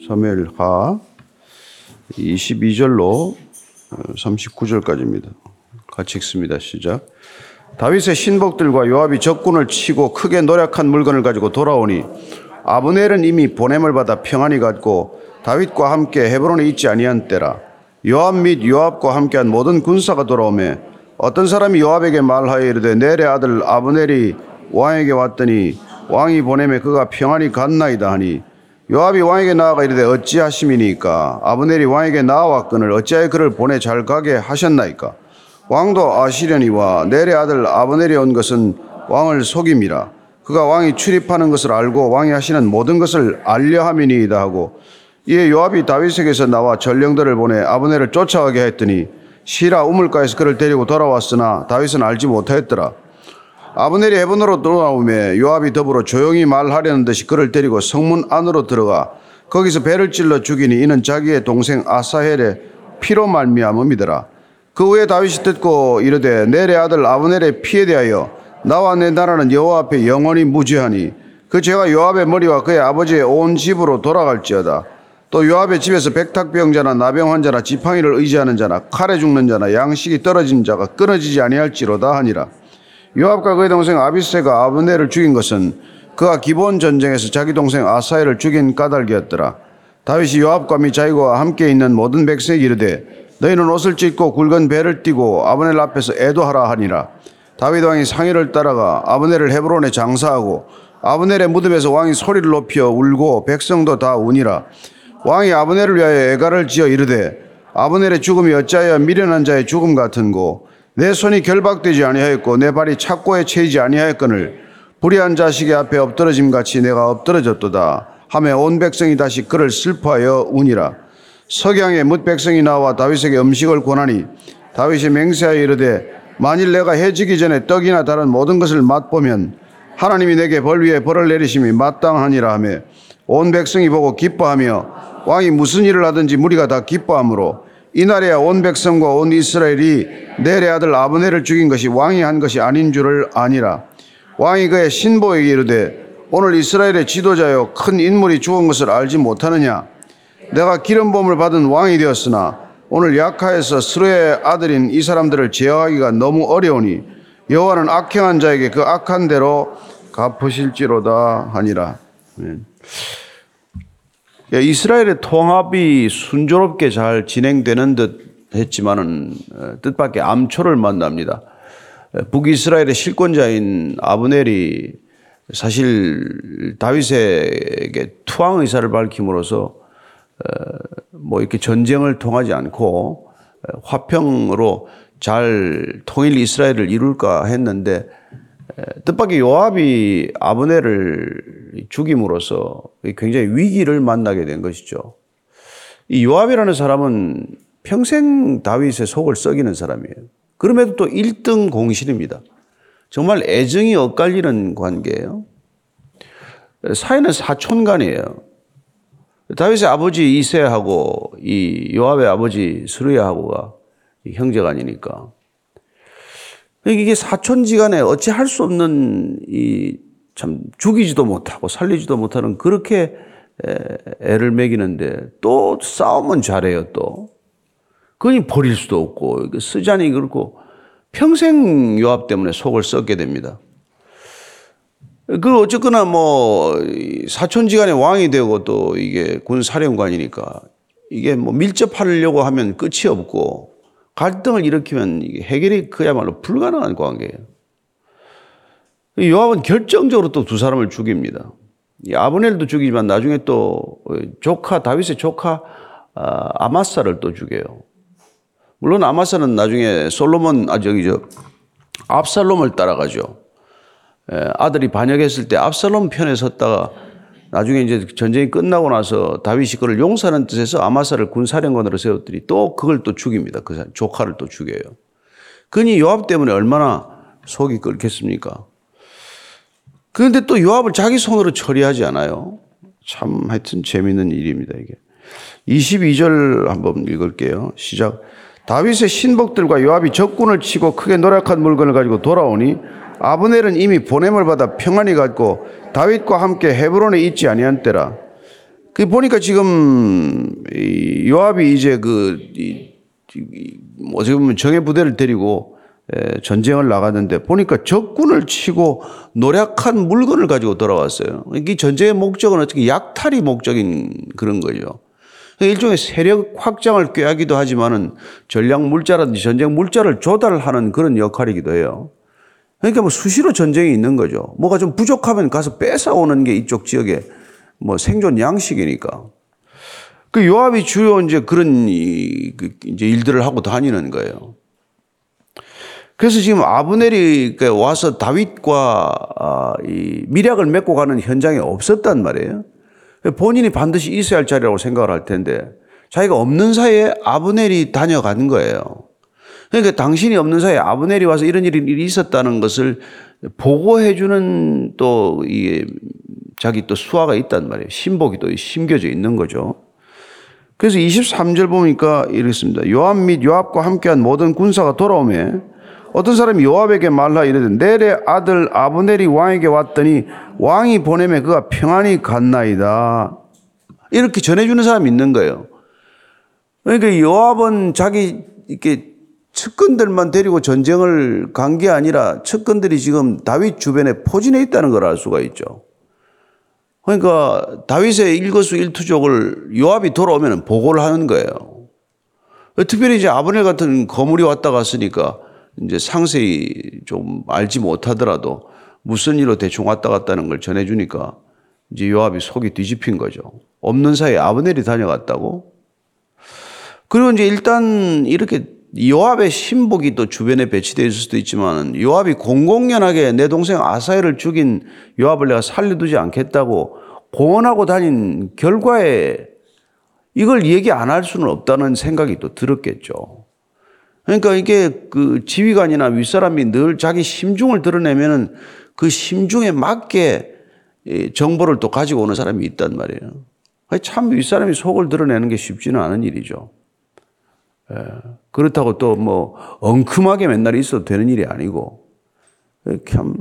사무엘하 22절로 39절까지입니다. 같이 읽습니다. 시작. 다윗의 신복들과 요압이 적군을 치고 크게 노력한 물건을 가지고 돌아오니 아브넬은 이미 보냄을 받아 평안히 갔고 다윗과 함께 헤브론에 있지 아니한 때라 요압 및 요압과 함께한 모든 군사가 돌아오매 어떤 사람이 요압에게 말하여 이르되 내래 아들 아브넬이 왕에게 왔더니 왕이 보내매 그가 평안히 갔나이다 하니 요압이 왕에게 나아가 이르되 어찌하심이니까? 아브넬이 왕에게 나아왔거늘 어찌하여 그를 보내 잘 가게 하셨나이까? 왕도 아시려니와 내래 아들 아브넬이 온 것은 왕을 속임이라. 그가 왕이 출입하는 것을 알고 왕이 하시는 모든 것을 알려 함이니이다 하고 이에 요압이 다윗에게서 나와 전령들을 보내 아브넬을 쫓아가게 했더니 시라 우물가에서 그를 데리고 돌아왔으나 다윗은 알지 못하였더라 아브넬이 헤본으로 돌아오매 요압이 더불어 조용히 말하려는 듯이 그를 데리고 성문 안으로 들어가 거기서 배를 찔러 죽이니 이는 자기의 동생 아사헬의 피로 말미암음이더라. 그 후에 다윗이 듣고 이르되 내래 아들 아브넬의 피에 대하여 나와 내 나라는 여호와 앞에 영원히 무죄하니 그 죄가 요압의 머리와 그의 아버지의 온 집으로 돌아갈지어다. 또 요압의 집에서 백탁병자나 나병 환자나 지팡이를 의지하는 자나 칼에 죽는 자나 양식이 떨어진 자가 끊어지지 아니할지로다 하니라. 요압과 그의 동생 아비세가 아브넬을 죽인 것은 그가 기본 전쟁에서 자기 동생 아사엘을 죽인 까닭이었더라. 다윗이 요압과 및 자기와 함께 있는 모든 백성에게 이르되 너희는 옷을 찢고 굵은 배를 띠고 아브넬 앞에서 애도하라 하니라. 다윗 왕이 상의를 따라가 아브넬을 헤브론에 장사하고 아브넬의 무덤에서 왕이 소리를 높여 울고 백성도 다 우니라. 왕이 아브넬을 위하여 애가를 지어 이르되 아브넬의 죽음이 어찌하여 미련한 자의 죽음 같은고 내 손이 결박되지 아니하였고 내 발이 착고에 채이지 아니하였거늘 불의한 자식의 앞에 엎드러짐 같이 내가 엎드러졌도다 하며 온 백성이 다시 그를 슬퍼하여 우니라. 석양에 뭇 백성이 나와 다윗에게 음식을 권하니 다윗이 맹세하여 이르되 만일 내가 해지기 전에 떡이나 다른 모든 것을 맛보면 하나님이 내게 벌 위에 벌을 내리심이 마땅하니라 하며 온 백성이 보고 기뻐하며 왕이 무슨 일을 하든지 무리가 다 기뻐하므로 이날에야 온 백성과 온 이스라엘이 내래 아들 아브넬을 죽인 것이 왕이 한 것이 아닌 줄을 아니라 왕이 그의 신보에게 이르되 오늘 이스라엘의 지도자여 큰 인물이 죽은 것을 알지 못하느냐 내가 기름 부음을 받은 왕이 되었으나 오늘 약하에서 스루의 아들인 이 사람들을 제어하기가 너무 어려우니 여호와는 악행한 자에게 그 악한 대로 갚으실지로다 하니라. 예, 이스라엘의 통합이 순조롭게 잘 진행되는 듯 했지만은 어, 뜻밖의 암초를 만납니다. 어, 북이스라엘의 실권자인 아브넬이 사실 다윗에게 투항 의사를 밝힘으로써 어, 뭐 이렇게 전쟁을 통하지 않고 화평으로 잘 통일 이스라엘을 이룰까 했는데 뜻밖의 요압이 아브넬을 죽임으로써 굉장히 위기를 만나게 된 것이죠. 이 요압이라는 사람은 평생 다윗의 속을 썩이는 사람이에요. 그럼에도 또 1등 공신입니다. 정말 애정이 엇갈리는 관계예요. 사이는 사촌간이에요. 다윗의 아버지 이세하고 이 요압의 아버지 스루야하고가 형제간이니까. 이게 사촌지간에 어찌 할 수 없는 이 참 죽이지도 못하고 살리지도 못하는 그렇게 애를 먹이는데 또 싸움은 잘해요 또. 그니 버릴 수도 없고 쓰자니 그렇고 평생 요압 때문에 속을 썩게 됩니다. 그 어쨌거나 뭐 사촌지간의 왕이 되고 또 이게 군 사령관이니까 이게 뭐 밀접하려고 하면 끝이 없고 갈등을 일으키면 해결이 그야말로 불가능한 관계예요. 요압은 결정적으로 또 두 사람을 죽입니다. 아브넬도 죽이지만 나중에 또 조카 다윗의 조카 아, 아마사를 또 죽여요. 물론 아마사는 나중에 솔로몬 아 저기 저 압살롬을 따라가죠. 아들이 반역했을 때 압살롬 편에 섰다가 나중에 이제 전쟁이 끝나고 나서 다윗이 그를 용서하는 뜻에서 아마사를 군사령관으로 세웠더니 또 그걸 또 죽입니다. 그 조카를 또 죽여요. 그니 요압 때문에 얼마나 속이 끓겠습니까? 그런데 또 요압을 자기 손으로 처리하지 않아요. 참 하여튼 재밌는 일입니다, 이게. 22절 한번 읽을게요. 시작. 다윗의 신복들과 요압이 적군을 치고 크게 노력한 물건을 가지고 돌아오니 아브넬은 이미 보냄을 받아 평안히 갔고 다윗과 함께 헤브론에 있지 아니한 때라 그 보니까 지금 이 요압이 이제 그 이, 이, 어떻게 보면 정예 부대를 데리고 에, 전쟁을 나갔는데 보니까 적군을 치고 노력한 물건을 가지고 돌아왔어요. 이 전쟁의 목적은 어떻게 약탈이 목적인 그런 거죠. 일종의 세력 확장을 꾀하기도 하지만은 전략 물자라든지 전쟁 물자를 조달하는 그런 역할이기도 해요. 그러니까 뭐 수시로 전쟁이 있는 거죠. 뭐가 좀 부족하면 가서 뺏어오는 게 이쪽 지역에 뭐 생존 양식이니까. 그 요압이 주요 이제 그런 이, 그 이제 일들을 하고 다니는 거예요. 그래서 지금 아브넬이 그 와서 다윗과 아, 이 미략을 맺고 가는 현장에 없었단 말이에요. 본인이 반드시 있어야 할 자리라고 생각을 할 텐데 자기가 없는 사이에 아브넬이 다녀간 거예요. 그러니까 당신이 없는 사이에 아브넬이 와서 이런 일이 있었다는 것을 보고해주는 또이 자기 또 수화가 있단 말이에요. 신복이 또 심겨져 있는 거죠. 그래서 23절 보니까 이렇습니다. 요압 및 요압과 함께한 모든 군사가 돌아오매 어떤 사람이 요압에게 말라 이르되 내래 아들 아브넬이 왕에게 왔더니 왕이 보내매 그가 평안히 갔나이다. 이렇게 전해주는 사람이 있는 거예요. 그러니까 요압은 자기 이렇게 측근들만 데리고 전쟁을 간 게 아니라 측근들이 지금 다윗 주변에 포진해 있다는 걸 알 수가 있죠. 그러니까 다윗의 일거수 일투족을 요압이 돌아오면 보고를 하는 거예요. 특별히 이제 아브넬 같은 거물이 왔다 갔으니까 이제 상세히 좀 알지 못하더라도 무슨 일로 대충 왔다 갔다는 걸 전해주니까 이제 요압이 속이 뒤집힌 거죠. 없는 사이에 아브넬이 다녀갔다고? 그리고 이제 일단 이렇게 요압의 신복이 또 주변에 배치되어 있을 수도 있지만 요압이 공공연하게 내 동생 아사엘을 죽인 요압을 내가 살려두지 않겠다고 고언하고 다닌 결과에 이걸 얘기 안 할 수는 없다는 생각이 또 들었겠죠. 그러니까 이게 그 지휘관이나 윗사람이 늘 자기 심중을 드러내면은 그 심중에 맞게 정보를 또 가지고 오는 사람이 있단 말이에요. 참 윗사람이 속을 드러내는 게 쉽지는 않은 일이죠. 예. 그렇다고 또 뭐 엉큼하게 맨날 있어도 되는 일이 아니고 참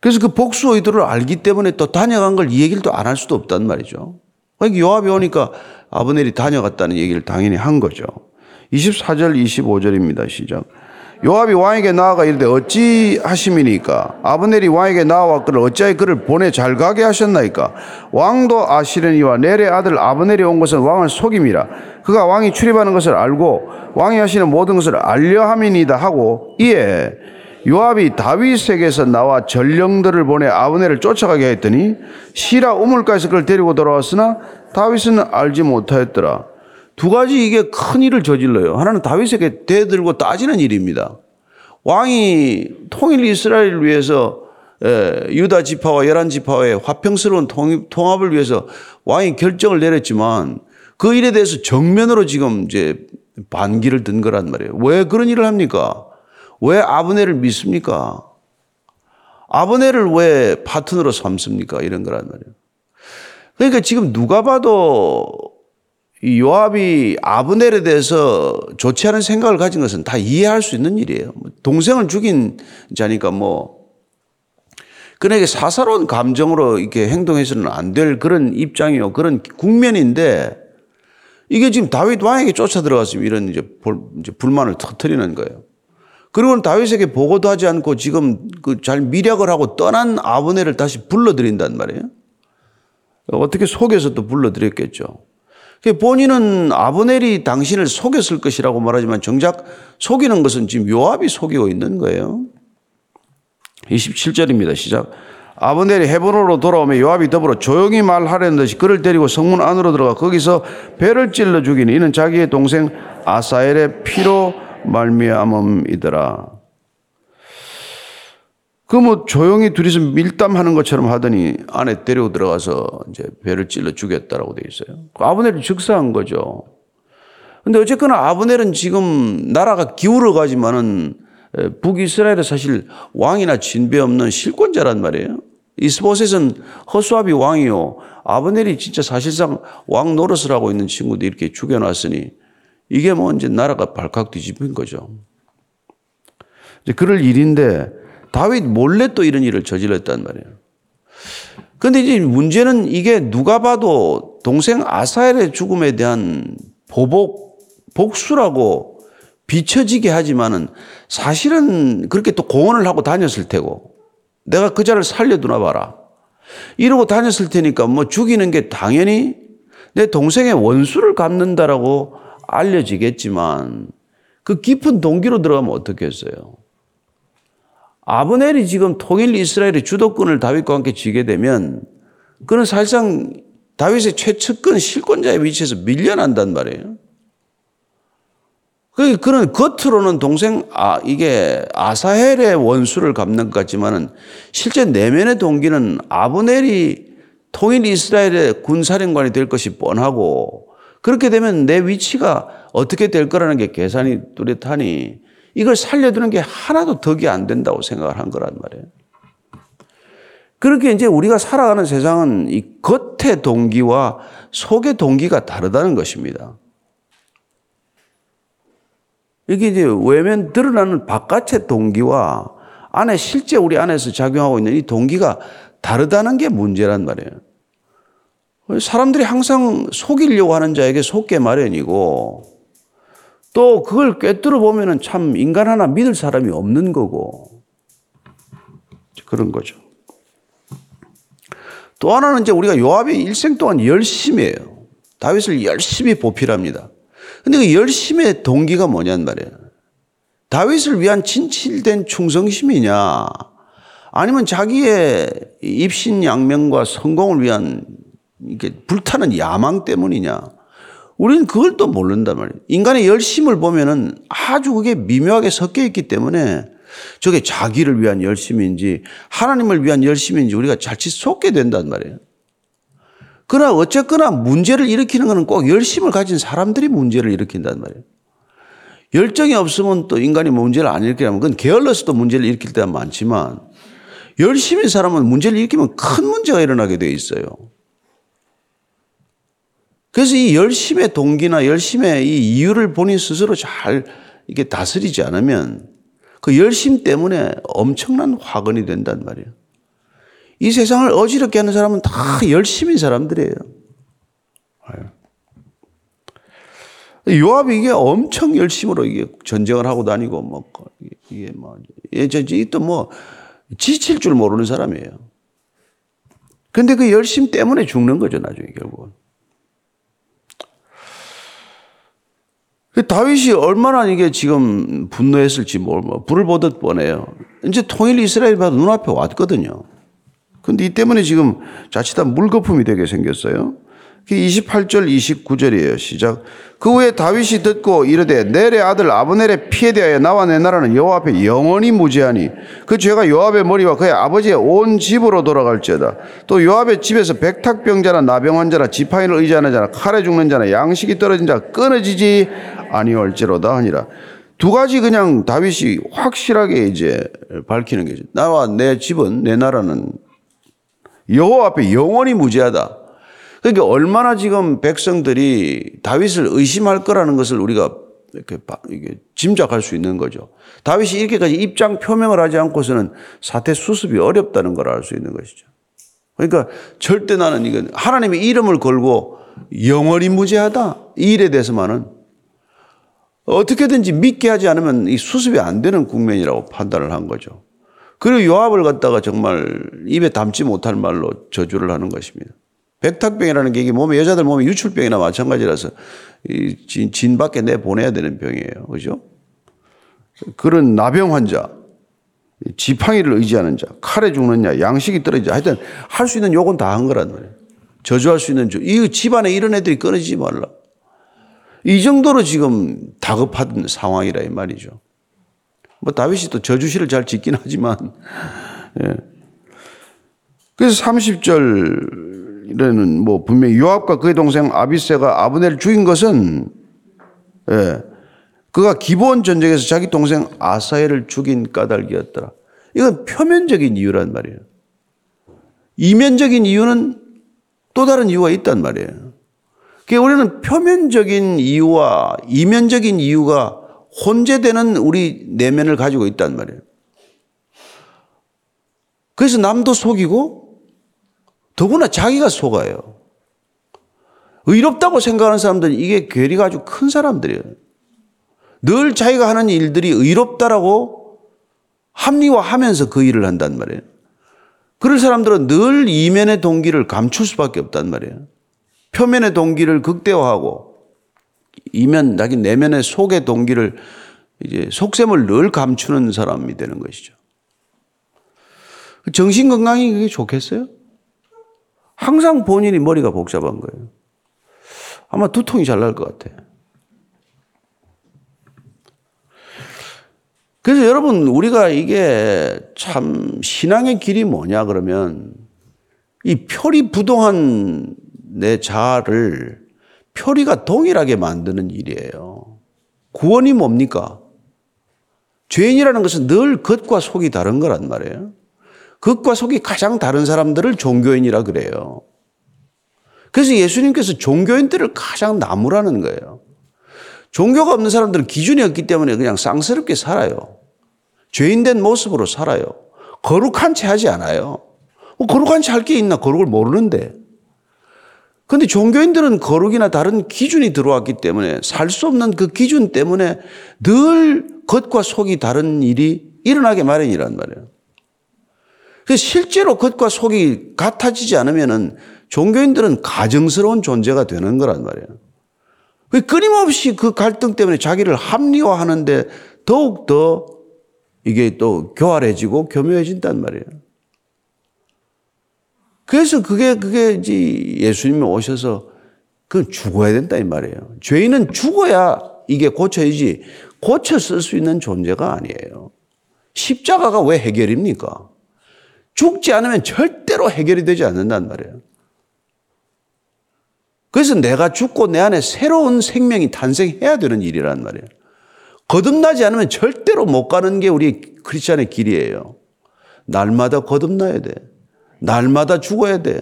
그래서 그 복수 의도를 알기 때문에 또 다녀간 걸 이 얘기를 또 안 할 수도 없단 말이죠. 그러니까 요압이 오니까 아브넬이 다녀갔다는 얘기를 당연히 한 거죠. 24절 25절입니다. 시작. 요압이 왕에게 나아가 이르되 어찌 하심이니까? 아브넬이 왕에게 나와 그를 어찌하여 그를 보내 잘 가게 하셨나이까? 왕도 아시려니와 넬의 아들 아브넬이 온 것은 왕을 속임이라. 그가 왕이 출입하는 것을 알고 왕이 하시는 모든 것을 알려 함이니다 하고 이에 요압이 다윗에게서 나와 전령들을 보내 아브넬을 쫓아가게 했더니 시라 우물가에서 그를 데리고 돌아왔으나 다윗은 알지 못하였더라 두 가지 이게 큰 일을 저질러요. 하나는 다윗에게 대들고 따지는 일입니다. 왕이 통일 이스라엘을 위해서 유다 지파와 열한 지파의 화평스러운 통합을 위해서 왕이 결정을 내렸지만 그 일에 대해서 정면으로 지금 이제 반기를 든 거란 말이에요. 왜 그런 일을 합니까? 왜 아브네를 믿습니까? 아브네를 왜 파트너로 삼습니까? 이런 거란 말이에요. 그러니까 지금 누가 봐도 이 요압이 아브넬에 대해서 좋지 않은 생각을 가진 것은 다 이해할 수 있는 일이에요. 뭐 동생을 죽인 자니까 뭐 그에게 사사로운 감정으로 이렇게 행동해서는 안 될 그런 입장이요. 그런 국면인데 이게 지금 다윗 왕에게 쫓아 들어갔으면 이런 이제, 불만을 터트리는 거예요. 그리고 다윗에게 보고도 하지 않고 지금 그 잘 미략을 하고 떠난 아브넬을 다시 불러들인단 말이에요. 어떻게 속여서 또 불러들였겠죠. 그 본인은 아브넬이 당신을 속였을 것이라고 말하지만 정작 속이는 것은 지금 요압이 속이고 있는 거예요. 27절입니다. 시작. 아브넬이 헤브론으로 돌아오며 요압이 더불어 조용히 말하려는 듯이 그를 데리고 성문 안으로 들어가 거기서 배를 찔러 죽이니 이는 자기의 동생 아사엘의 피로 말미암음이더라. 그 뭐 조용히 둘이서 밀담하는 것처럼 하더니 안에 데리고 들어가서 이제 배를 찔러 죽였다라고 돼 있어요. 그 아브넬이 즉사한 거죠. 근데 어쨌거나 아브넬은 지금 나라가 기울어 가지만은 북이스라엘은 사실 왕이나 진배 없는 실권자란 말이에요. 이스보셋은 허수아비 왕이요. 아브넬이 진짜 사실상 왕 노릇을 하고 있는 친구도 이렇게 죽여놨으니 이게 뭐 이제 나라가 발칵 뒤집힌 거죠. 이제 그럴 일인데 다윗 몰래 또 이런 일을 저질렀단 말이에요. 근데 이제 문제는 이게 누가 봐도 동생 아사엘의 죽음에 대한 보복, 복수라고 비춰지게 하지만은 사실은 그렇게 또 공언을 하고 다녔을 테고 내가 그 자를 살려두나 봐라. 이러고 다녔을 테니까 뭐 죽이는 게 당연히 내 동생의 원수를 갚는다라고 알려지겠지만 그 깊은 동기로 들어가면 어떻겠어요? 아브넬이 지금 통일 이스라엘의 주도권을 다윗과 함께 쥐게 되면 그는 사실상 다윗의 최측근 실권자의 위치에서 밀려난단 말이에요. 그, 그는 겉으로는 동생, 아, 이게 아사헬의 원수를 갚는 것 같지만은 실제 내면의 동기는 아브넬이 통일 이스라엘의 군사령관이 될 것이 뻔하고 그렇게 되면 내 위치가 어떻게 될 거라는 게 계산이 뚜렷하니 이걸 살려두는 게 하나도 덕이 안 된다고 생각을 한 거란 말이에요. 그렇게 이제 우리가 살아가는 세상은 이 겉의 동기와 속의 동기가 다르다는 것입니다. 이게 이제 외면 드러나는 바깥의 동기와 안에 실제 우리 안에서 작용하고 있는 이 동기가 다르다는 게 문제란 말이에요. 사람들이 항상 속이려고 하는 자에게 속게 마련이고 또 그걸 꿰뚫어 보면은 참 인간 하나 믿을 사람이 없는 거고 그런 거죠. 또 하나는 이제 우리가 요압이 일생 동안 열심히 해요. 다윗을 열심히 보필합니다. 근데 그 열심의 동기가 뭐냔 말이에요. 다윗을 위한 진실된 충성심이냐 아니면 자기의 입신양명과 성공을 위한 이게 불타는 야망 때문이냐 우리는 그걸 또 모른단 말이에요. 인간의 열심을 보면은 아주 그게 미묘하게 섞여 있기 때문에 저게 자기를 위한 열심인지 하나님을 위한 열심인지 우리가 자칫 속게 된단 말이에요. 그러나 어쨌거나 문제를 일으키는 것은 꼭 열심을 가진 사람들이 문제를 일으킨단 말이에요. 열정이 없으면 또 인간이 문제를 안 일으키면 그건 게을러서도 문제를 일으킬 때가 많지만 열심인 사람은 문제를 일으키면 큰 문제가 일어나게 돼 있어요. 그래서 이 열심의 동기나 열심의 이 이유를 본인 스스로 잘 이게 다스리지 않으면 그 열심 때문에 엄청난 화근이 된단 말이에요. 이 세상을 어지럽게 하는 사람은 다 열심인 사람들이에요. 요압이 이게 엄청 열심으로 이게 전쟁을 하고 다니고 뭐 이게 뭐 예전지 또뭐 지칠 줄 모르는 사람이에요. 근데 그 열심 때문에 죽는 거죠, 나중에 결국은. 다윗이 얼마나 이게 지금 분노했을지 뭐, 뭐 불을 보듯 뻔해요. 이제 통일 이스라엘 바로 눈앞에 왔거든요. 근데 이 때문에 지금 자칫한 물거품이 되게 생겼어요. 28절 29절이에요. 시작. 그 후에 다윗이 듣고 이르되 넬의 아들 아브넬의 피에 대하여 나와 내 나라는 여호와 앞에 영원히 무죄하니 그 죄가 요압의 머리와 그의 아버지의 온 집으로 돌아갈지어다. 또 요압의 집에서 백탁병자나 나병환자나 지파인을 의지하는 자나 칼에 죽는 자나 양식이 떨어진 자 끊어지지 아니올지로다 하니라. 두 가지 그냥 다윗이 확실하게 이제 밝히는 게죠. 나와 내 집은 내 나라는 여호와 앞에 영원히 무죄하다. 그러니까 얼마나 지금 백성들이 다윗을 의심할 거라는 것을 우리가 이렇게 짐작할 수 있는 거죠. 다윗이 이렇게까지 입장 표명을 하지 않고서는 사태 수습이 어렵다는 걸 알 수 있는 것이죠. 그러니까 절대 나는 이건 하나님의 이름을 걸고 영원히 무죄하다 이 일에 대해서만은 어떻게든지 믿게 하지 않으면 이 수습이 안 되는 국면이라고 판단을 한 거죠. 그리고 요압을 갖다가 정말 입에 담지 못할 말로 저주를 하는 것입니다. 백탁병이라는 게 이게 몸에 여자들 몸에 유출병이나 마찬가지라서 진, 진 밖에 내 보내야 되는 병이에요. 그죠? 그런 나병 환자, 지팡이를 의지하는 자, 칼에 죽느냐, 양식이 떨어지자. 하여튼 할 수 있는 욕은 다 한 거란 말이에요. 저주할 수 있는 주. 이 집안에 이런 애들이 끊어지지 말라. 이 정도로 지금 다급한 상황이라 이 말이죠. 뭐 다윗이 또 저주시를 잘 짓긴 하지만, 예. 그래서 30절 에는 뭐 분명히 요압과 그의 동생 아비세가 아브넬을 죽인 것은, 예. 그가 기본 전쟁에서 자기 동생 아사엘을 죽인 까닭이었더라. 이건 표면적인 이유란 말이에요. 이면적인 이유는 또 다른 이유가 있단 말이에요. 그러니까 우리는 표면적인 이유와 이면적인 이유가 혼재되는 우리 내면을 가지고 있단 말이에요. 그래서 남도 속이고 더구나 자기가 속아요. 의롭다고 생각하는 사람들은 이게 괴리가 아주 큰 사람들이에요. 늘 자기가 하는 일들이 의롭다라고 합리화하면서 그 일을 한단 말이에요. 그런 사람들은 늘 이면의 동기를 감출 수밖에 없단 말이에요. 표면의 동기를 극대화하고 이면 자기 내면의 속의 동기를 이제 속셈을 늘 감추는 사람이 되는 것이죠. 정신 건강이 그게 좋겠어요? 항상 본인이 머리가 복잡한 거예요. 아마 두통이 잘 날 것 같아. 그래서 여러분, 우리가 이게 참 신앙의 길이 뭐냐 그러면 이 표리 부동한 내 자아를 표리가 동일하게 만드는 일이에요. 구원이 뭡니까? 죄인이라는 것은 늘 겉과 속이 다른 거란 말이에요. 겉과 속이 가장 다른 사람들을 종교인이라 그래요. 그래서 예수님께서 종교인들을 가장 나무라는 거예요. 종교가 없는 사람들은 기준이 없기 때문에 그냥 쌍스럽게 살아요. 죄인된 모습으로 살아요. 거룩한 채 하지 않아요. 뭐 거룩한 채 할 게 있나? 거룩을 모르는데. 근데 종교인들은 거룩이나 다른 기준이 들어왔기 때문에 살 수 없는 그 기준 때문에 늘 겉과 속이 다른 일이 일어나게 마련이란 말이에요. 그래서 실제로 겉과 속이 같아지지 않으면은 종교인들은 가정스러운 존재가 되는 거란 말이에요. 끊임없이 그 갈등 때문에 자기를 합리화하는데 더욱더 이게 또 교활해지고 교묘해진단 말이에요. 그래서 그게, 그게 이제 예수님이 오셔서 그건 죽어야 된다 이 말이에요. 죄인은 죽어야 이게 고쳐야지 고쳐 쓸 수 있는 존재가 아니에요. 십자가가 왜 해결입니까? 죽지 않으면 절대로 해결이 되지 않는단 말이에요. 그래서 내가 죽고 내 안에 새로운 생명이 탄생해야 되는 일이란 말이에요. 거듭나지 않으면 절대로 못 가는 게 우리 크리스천의 길이에요. 날마다 거듭나야 돼. 날마다 죽어야 돼.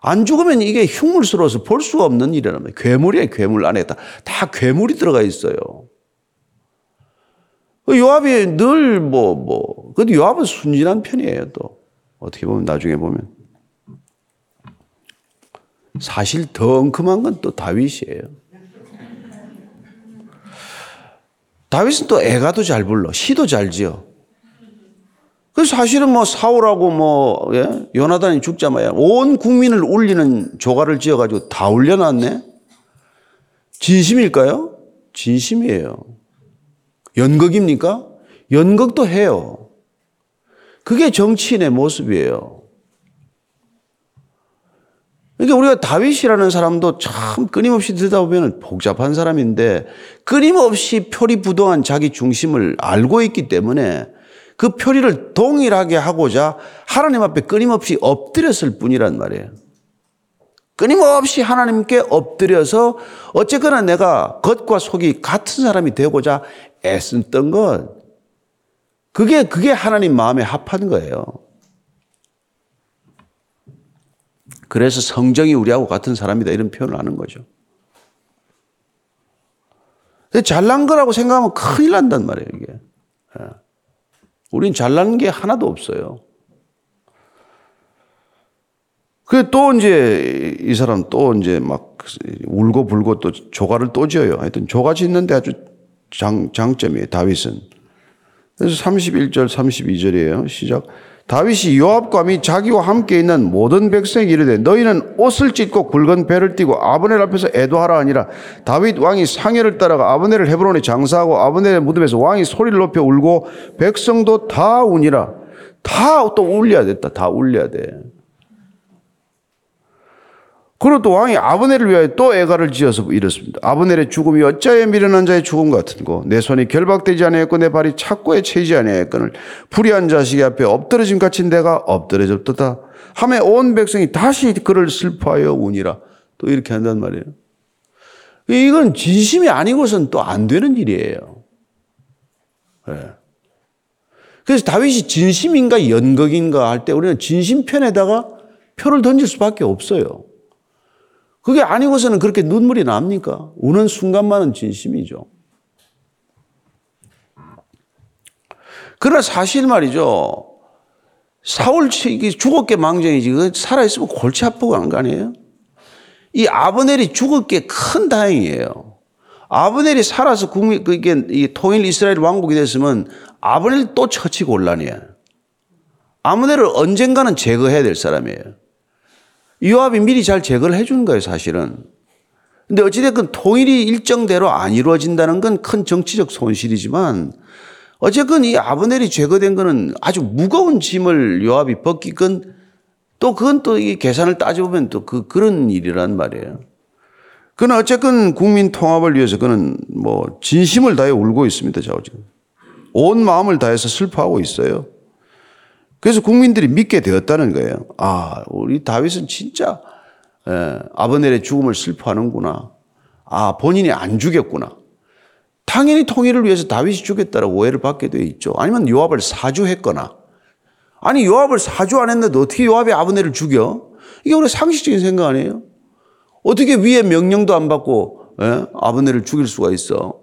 안 죽으면 이게 흉물스러워서 볼 수가 없는 말이에요. 괴물이에요, 괴물 안에 다, 다 괴물이 들어가 있어요. 그 요압이 늘 뭐, 뭐, 근데 요압은 순진한 편이에요, 또. 어떻게 보면, 나중에 보면. 사실 더 엉큼한 건 또 다윗이에요. 다윗은 또 애가도 잘 불러. 시도 잘 지어. 그래서 사실은 뭐 사울하고 뭐, 예? 요나단이 죽자마야 온 국민을 울리는 조가를 지어가지고 다 울려놨네? 진심일까요? 진심이에요. 연극입니까? 연극도 해요. 그게 정치인의 모습이에요. 그러니까 우리가 다윗이라는 사람도 참 끊임없이 듣다 보면 복잡한 사람인데 끊임없이 표리부동한 자기 중심을 알고 있기 때문에 그 표리를 동일하게 하고자 하나님 앞에 끊임없이 엎드렸을 뿐이란 말이에요. 끊임없이 하나님께 엎드려서 어쨌거나 내가 겉과 속이 같은 사람이 되고자 애썼던 것. 그게, 그게 하나님 마음에 합한 거예요. 그래서 성정이 우리하고 같은 사람이다 이런 표현을 하는 거죠. 잘난 거라고 생각하면 큰일 난단 말이에요, 이게. 예. 우린 잘난 게 하나도 없어요. 그 또 이제 이 사람 또 이제 막 울고 불고 또 조가를 또 지어요. 하여튼 조가 짓는데 아주 장, 장점이에요, 다윗은. 그래서 31절, 32절이에요. 시작. 다윗이 요압과 및 자기와 함께 있는 모든 백성에게 이르되 너희는 옷을 찢고 굵은 배를 띠고 아브넬 앞에서 애도하라 하니라 다윗 왕이 상해를 따라가 아브넬을 헤브론에 장사하고 아브넬의 무덤에서 왕이 소리를 높여 울고 백성도 다 우니라 다 또 울려야 됐다 다 울려야 돼 그리고 또 왕이 아브넬을 위하여 또 애가를 지어서 이렇습니다. 아브넬의 죽음이 어찌하여 미련한 자의 죽음 같은고 내 손이 결박되지 아니하였고 내 발이 착고에 채이지 아니하였거늘 불의한 자식 앞에 엎드러짐 같이 내가 엎드려졌도다. 함에 온 백성이 다시 그를 슬퍼하여 우니라. 또 이렇게 한단 말이에요. 이건 진심이 아니고선 또 안 되는 일이에요. 네. 그래서 다윗이 진심인가 연극인가 할 때 우리는 진심편에다가 표를 던질 수밖에 없어요. 그게 아니고서는 그렇게 눈물이 납니까? 우는 순간만은 진심이죠. 그러나 사실 말이죠. 사울 죽었게 망정이지. 그 살아있으면 골치 아프고 한거 아니에요? 이 아브넬이 죽었게 큰 다행이에요. 아브넬이 살아서 국민, 그게 이 통일 이스라엘 왕국이 됐으면 아브넬이 또 처치 곤란이야. 아브넬을 언젠가는 제거해야 될 사람이에요. 요압이 미리 잘 제거를 해주는 거예요, 사실은. 근데 어찌됐건 통일이 일정대로 안 이루어진다는 건 큰 정치적 손실이지만 어쨌건 이 아브넬이 제거된 거는 아주 무거운 짐을 요압이 벗기건 또 그건 또 이 계산을 따져보면 또 그 그런 일이란 말이에요. 그는 어쨌건 국민 통합을 위해서 그는 뭐 진심을 다해 울고 있습니다. 지금 온 마음을 다해서 슬퍼하고 있어요. 그래서 국민들이 믿게 되었다는 거예요. 아, 우리 다윗은 진짜 예, 아버넬의 죽음을 슬퍼하는구나. 아, 본인이 안 죽였구나. 당연히 통일을 위해서 다윗이 죽였다라고 오해를 받게 되어 있죠. 아니면 요압을 사주했거나. 아니, 요압을 사주 안 했는데 어떻게 요압이 아버넬을 죽여? 이게 우리 상식적인 생각 아니에요? 어떻게 위에 명령도 안 받고 예? 아버넬을 죽일 수가 있어?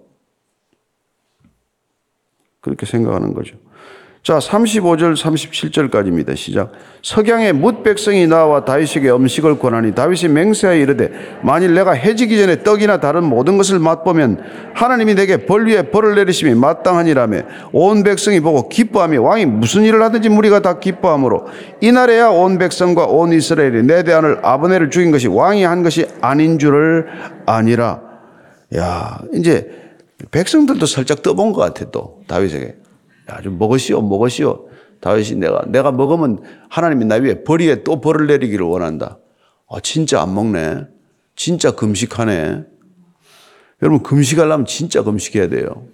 그렇게 생각하는 거죠. 자, 35절 37절까지입니다. 시작. 석양에 뭇 백성이 나와 다윗에게 음식을 권하니 다윗이 맹세하여 이르되 만일 내가 해지기 전에 떡이나 다른 모든 것을 맛보면 하나님이 내게 벌 위에 벌을 내리심이 마땅하니라며 온 백성이 보고 기뻐하며 왕이 무슨 일을 하든지 무리가 다 기뻐하므로 이날에야 온 백성과 온 이스라엘이 내 대안을 아브네를 죽인 것이 왕이 한 것이 아닌 줄을 아니라 야, 이제 백성들도 살짝 떠본 것 같아 또 다윗에게. 야, 좀 먹으시오, 먹으시오. 다윗이 내가, 내가 먹으면 하나님이 나 위에 벌 위에 또 벌을 내리기를 원한다. 아, 진짜 안 먹네. 진짜 금식하네. 여러분, 금식하려면 진짜 금식해야 돼요.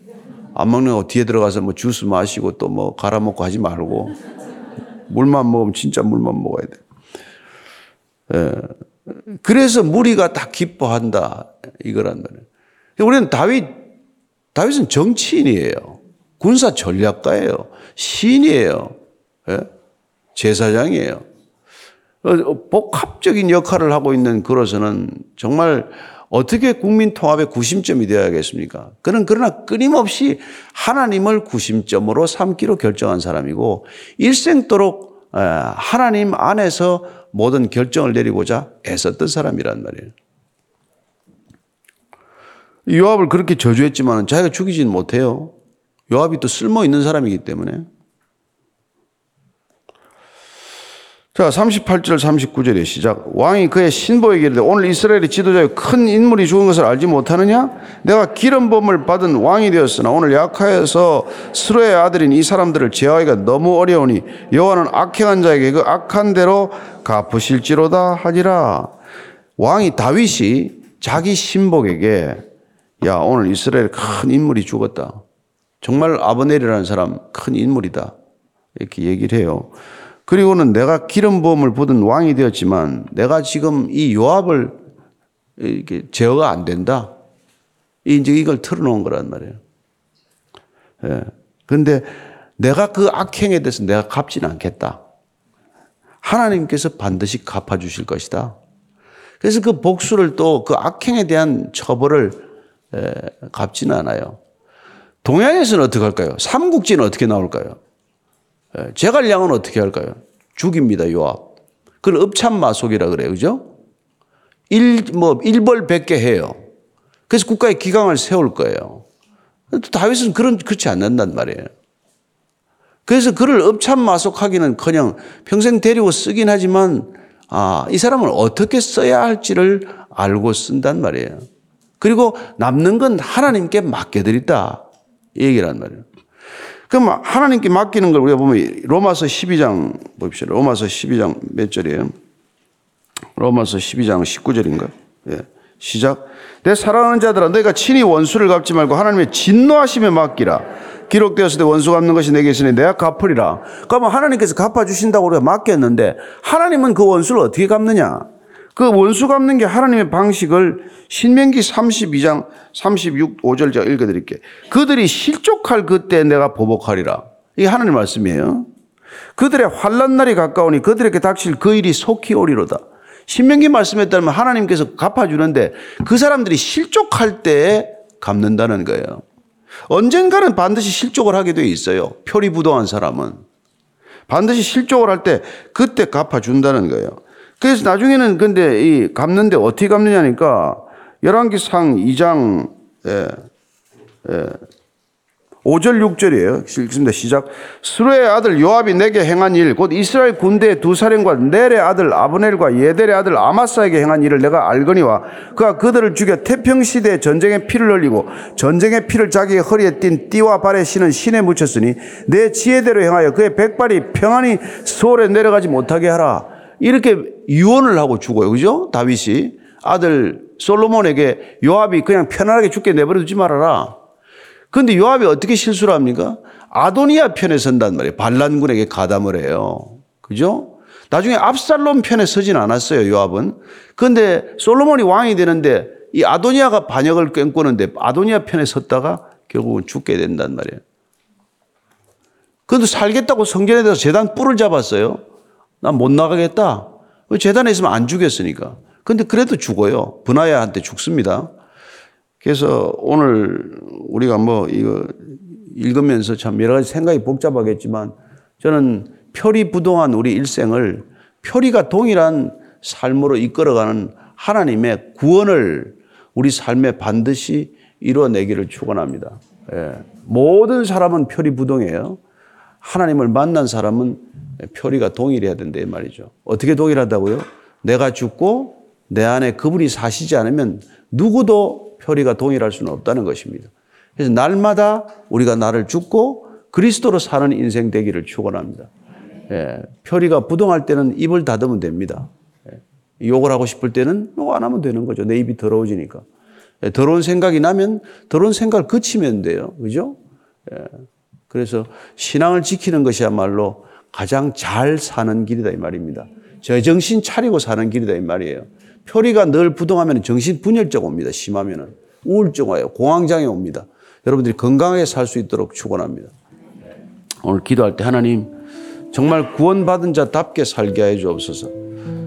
안 먹는 거 뒤에 들어가서 뭐 주스 마시고 또 뭐 갈아 먹고 하지 말고. 물만 먹으면 진짜 물만 먹어야 돼. 예. 그래서 무리가 다 기뻐한다. 이거란 말이에요. 우리는 다윗, 다윗은 정치인이에요. 군사 전략가예요. 신이에요. 예? 제사장이에요. 어, 복합적인 역할을 하고 있는 그로서는 정말 어떻게 국민 통합의 구심점이 되어야겠습니까? 그는 그러나 끊임없이 하나님을 구심점으로 삼기로 결정한 사람이고 일생도록 예, 하나님 안에서 모든 결정을 내리고자 애썼던 사람이란 말이에요. 요압을 그렇게 저주했지만 자기가 죽이지는 못해요. 요압이 또 쓸모 있는 사람이기 때문에. 자, 38절 39절의 시작. 왕이 그의 신보에게 이르되 오늘 이스라엘의 지도자의 큰 인물이 죽은 것을 알지 못하느냐? 내가 기름 부음을 받은 왕이 되었으나 오늘 약하여서 스로의 아들인 이 사람들을 제어하기가 너무 어려우니 여호와는 악행한 자에게 그 악한 대로 갚으실지로다 하지라. 왕이 다윗이 자기 신복에게 야, 오늘 이스라엘 큰 인물이 죽었다. 정말 아버넬이라는 사람 큰 인물이다. 이렇게 얘기를 해요. 그리고는 내가 기름 부음을 받은 왕이 되었지만 내가 지금 이 요압을 이렇게 제어가 안 된다. 이제 이걸 틀어놓은 거란 말이에요. 예. 근데 내가 그 악행에 대해서 내가 갚지는 않겠다. 하나님께서 반드시 갚아주실 것이다. 그래서 그 복수를 또 그 악행에 대한 처벌을 갚지는 않아요. 동양에서는 어떻게 할까요? 삼국지는 어떻게 나올까요? 예, 제갈량은 어떻게 할까요? 죽입니다, 요압. 그걸 읍참마속이라 그래요. 그죠? 일, 뭐, 일벌 백 개 해요. 그래서 국가의 기강을 세울 거예요. 다윗은 그런, 그렇지 않는단 말이에요. 그래서 그를 읍참마속하기는 그냥 평생 데리고 쓰긴 하지만, 아, 이 사람을 어떻게 써야 할지를 알고 쓴단 말이에요. 그리고 남는 건 하나님께 맡겨드린다. 얘기란 말이에요. 그럼 하나님께 맡기는 걸 우리가 보면 로마서 12장 봅시다. 로마서 12장 몇 절이에요? 로마서 12장 19절인가? 예. 시작. 내 사랑하는 자들아 너희가 친히 원수를 갚지 말고 하나님의 진노하심에 맡기라. 기록되었을 때 원수 갚는 것이 내게 있으니 내가 갚으리라. 그러면 하나님께서 갚아주신다고 우리가 맡겼는데 하나님은 그 원수를 어떻게 갚느냐? 그 원수 갚는 게 하나님의 방식을 신명기 32장 36, 5절 제가 읽어드릴게요. 그들이 실족할 그때 내가 보복하리라. 이게 하나님 말씀이에요. 그들의 환란 날이 가까우니 그들에게 닥칠 그 일이 속히 오리로다. 신명기 말씀에 따르면 하나님께서 갚아주는데 그 사람들이 실족할 때 갚는다는 거예요. 언젠가는 반드시 실족을 하게 돼 있어요. 표리부도한 사람은. 반드시 실족을 할 때 그때 갚아준다는 거예요. 그래서 나중에는 근데 이 갚는데 어떻게 갚느냐니까 열왕기상 2장 예, 예, 5절 6절이에요. 읽습니다. 시작. 스루의 아들 요압이 내게 행한 일, 곧 이스라엘 군대의 두 사령과 넬의 아들 아브넬과 예델의 아들 아마사에게 행한 일을 내가 알거니와 그가 그들을 죽여 태평 시대에 전쟁의 피를 흘리고 전쟁의 피를 자기의 허리에 띤 띠와 발에 신은 신에 묻혔으니 내 지혜대로 행하여 그의 백발이 평안히 서울에 내려가지 못하게 하라. 이렇게 유언을 하고 죽어요. 그죠? 다윗이 아들 솔로몬에게 요압이 그냥 편안하게 죽게 내버려 두지 말아라. 그런데 요압이 어떻게 실수를 합니까? 아도니아 편에 선단 말이에요. 반란군에게 가담을 해요. 그죠? 나중에 압살롬 편에 서진 않았어요, 요압은. 그런데 솔로몬이 왕이 되는데 이 아도니아가 반역을 꿰꾸는데 아도니아 편에 섰다가 결국은 죽게 된단 말이에요. 그런데 살겠다고 성전에 대해서 재단 뿔을 잡았어요. 난 못 나가겠다. 재단에 있으면 안 죽였으니까. 근데 그래도 죽어요. 분하야한테 죽습니다. 그래서 오늘 우리가 뭐 이거 읽으면서 참 여러 가지 생각이 복잡하겠지만 저는 표리부동한 우리 일생을 표리가 동일한 삶으로 이끌어가는 하나님의 구원을 우리 삶에 반드시 이루어내기를 축원합니다. 예. 모든 사람은 표리부동이에요. 하나님을 만난 사람은 표리가 동일해야 된다 이 말이죠. 어떻게 동일하다고요? 내가 죽고 내 안에 그분이 사시지 않으면 누구도 표리가 동일할 수는 없다는 것입니다. 그래서 날마다 우리가 나를 죽고 그리스도로 사는 인생 되기를 축원합니다. 예, 표리가 부동할 때는 입을 닫으면 됩니다. 예, 욕을 하고 싶을 때는 욕 안 하면 되는 거죠. 내 입이 더러워지니까. 예, 더러운 생각이 나면 더러운 생각을 그치면 돼요. 그죠? 예, 그래서 신앙을 지키는 것이야말로 가장 잘 사는 길이다 이 말입니다. 제정신 차리고 사는 길이다 이 말이에요. 표리가 늘 부동하면 정신 분열증 옵니다. 심하면은 우울증 와요. 공황장애 옵니다. 여러분들이 건강하게 살 수 있도록 축원합니다. 오늘 기도할 때 하나님 정말 구원받은 자답게 살게 하여 주옵소서.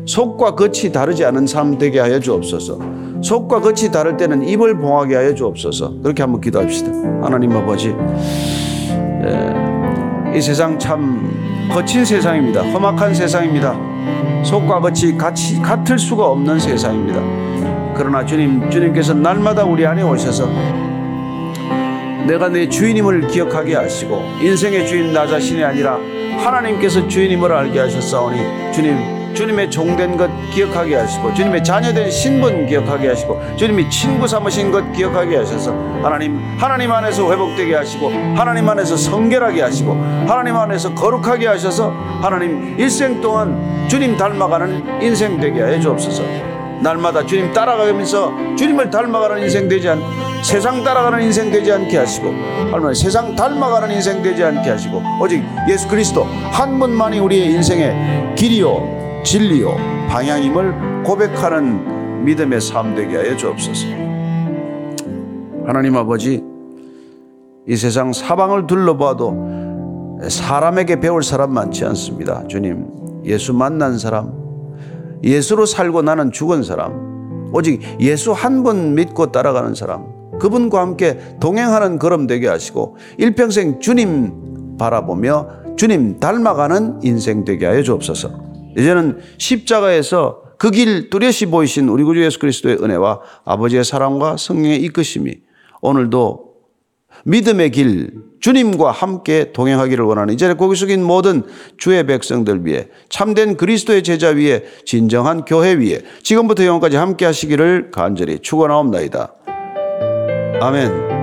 속과 겉이 다르지 않은 삶 되게 하여 주옵소서. 속과 겉이 다를 때는 입을 봉하게 하여 주옵소서. 그렇게 한번 기도합시다. 하나님 아버지, 예, 이 세상 참 거친 세상입니다. 험악한 세상입니다. 속과 겉이 같이 같을 수가 없는 세상입니다. 그러나 주님, 주님께서 날마다 우리 안에 오셔서 내가 내 주인임을 기억하게 하시고 인생의 주인 나 자신이 아니라 하나님께서 주인임을 알게 하셨사오니 주님 주님의 종된 것 기억하게 하시고 주님의 자녀된 신분 기억하게 하시고 주님이 친구 삼으신 것 기억하게 하셔서 하나님 하나님 안에서 회복되게 하시고 하나님 안에서 성결하게 하시고 하나님 안에서 거룩하게 하셔서 하나님 일생 동안 주님 닮아가는 인생 되게 해 주옵소서. 날마다 주님 따라가면서 주님을 닮아가는 인생 되지 않고 세상 따라가는 인생 되지 않게 하시고 할머니 세상 닮아가는 인생 되지 않게 하시고 오직 예수 그리스도 한 분만이 우리의 인생의 길이요 진리요 방향임을 고백하는 믿음의 삶 되게 하여 주옵소서. 하나님 아버지 이 세상 사방을 둘러봐도 사람에게 배울 사람 많지 않습니다. 주님 예수 만난 사람 예수로 살고 나는 죽은 사람 오직 예수 한분 믿고 따라가는 사람 그분과 함께 동행하는 걸음 되게 하시고 일평생 주님 바라보며 주님 닮아가는 인생 되게 하여 주옵소서. 이제는 십자가에서 그 길 뚜렷이 보이신 우리 구주 예수 그리스도의 은혜와 아버지의 사랑과 성령의 이끄심이 오늘도 믿음의 길 주님과 함께 동행하기를 원하는 이제 고기 숙인 모든 주의 백성들 위해 참된 그리스도의 제자 위에 진정한 교회 위에 지금부터 영원까지 함께 하시기를 간절히 축원하옵나이다. 아멘.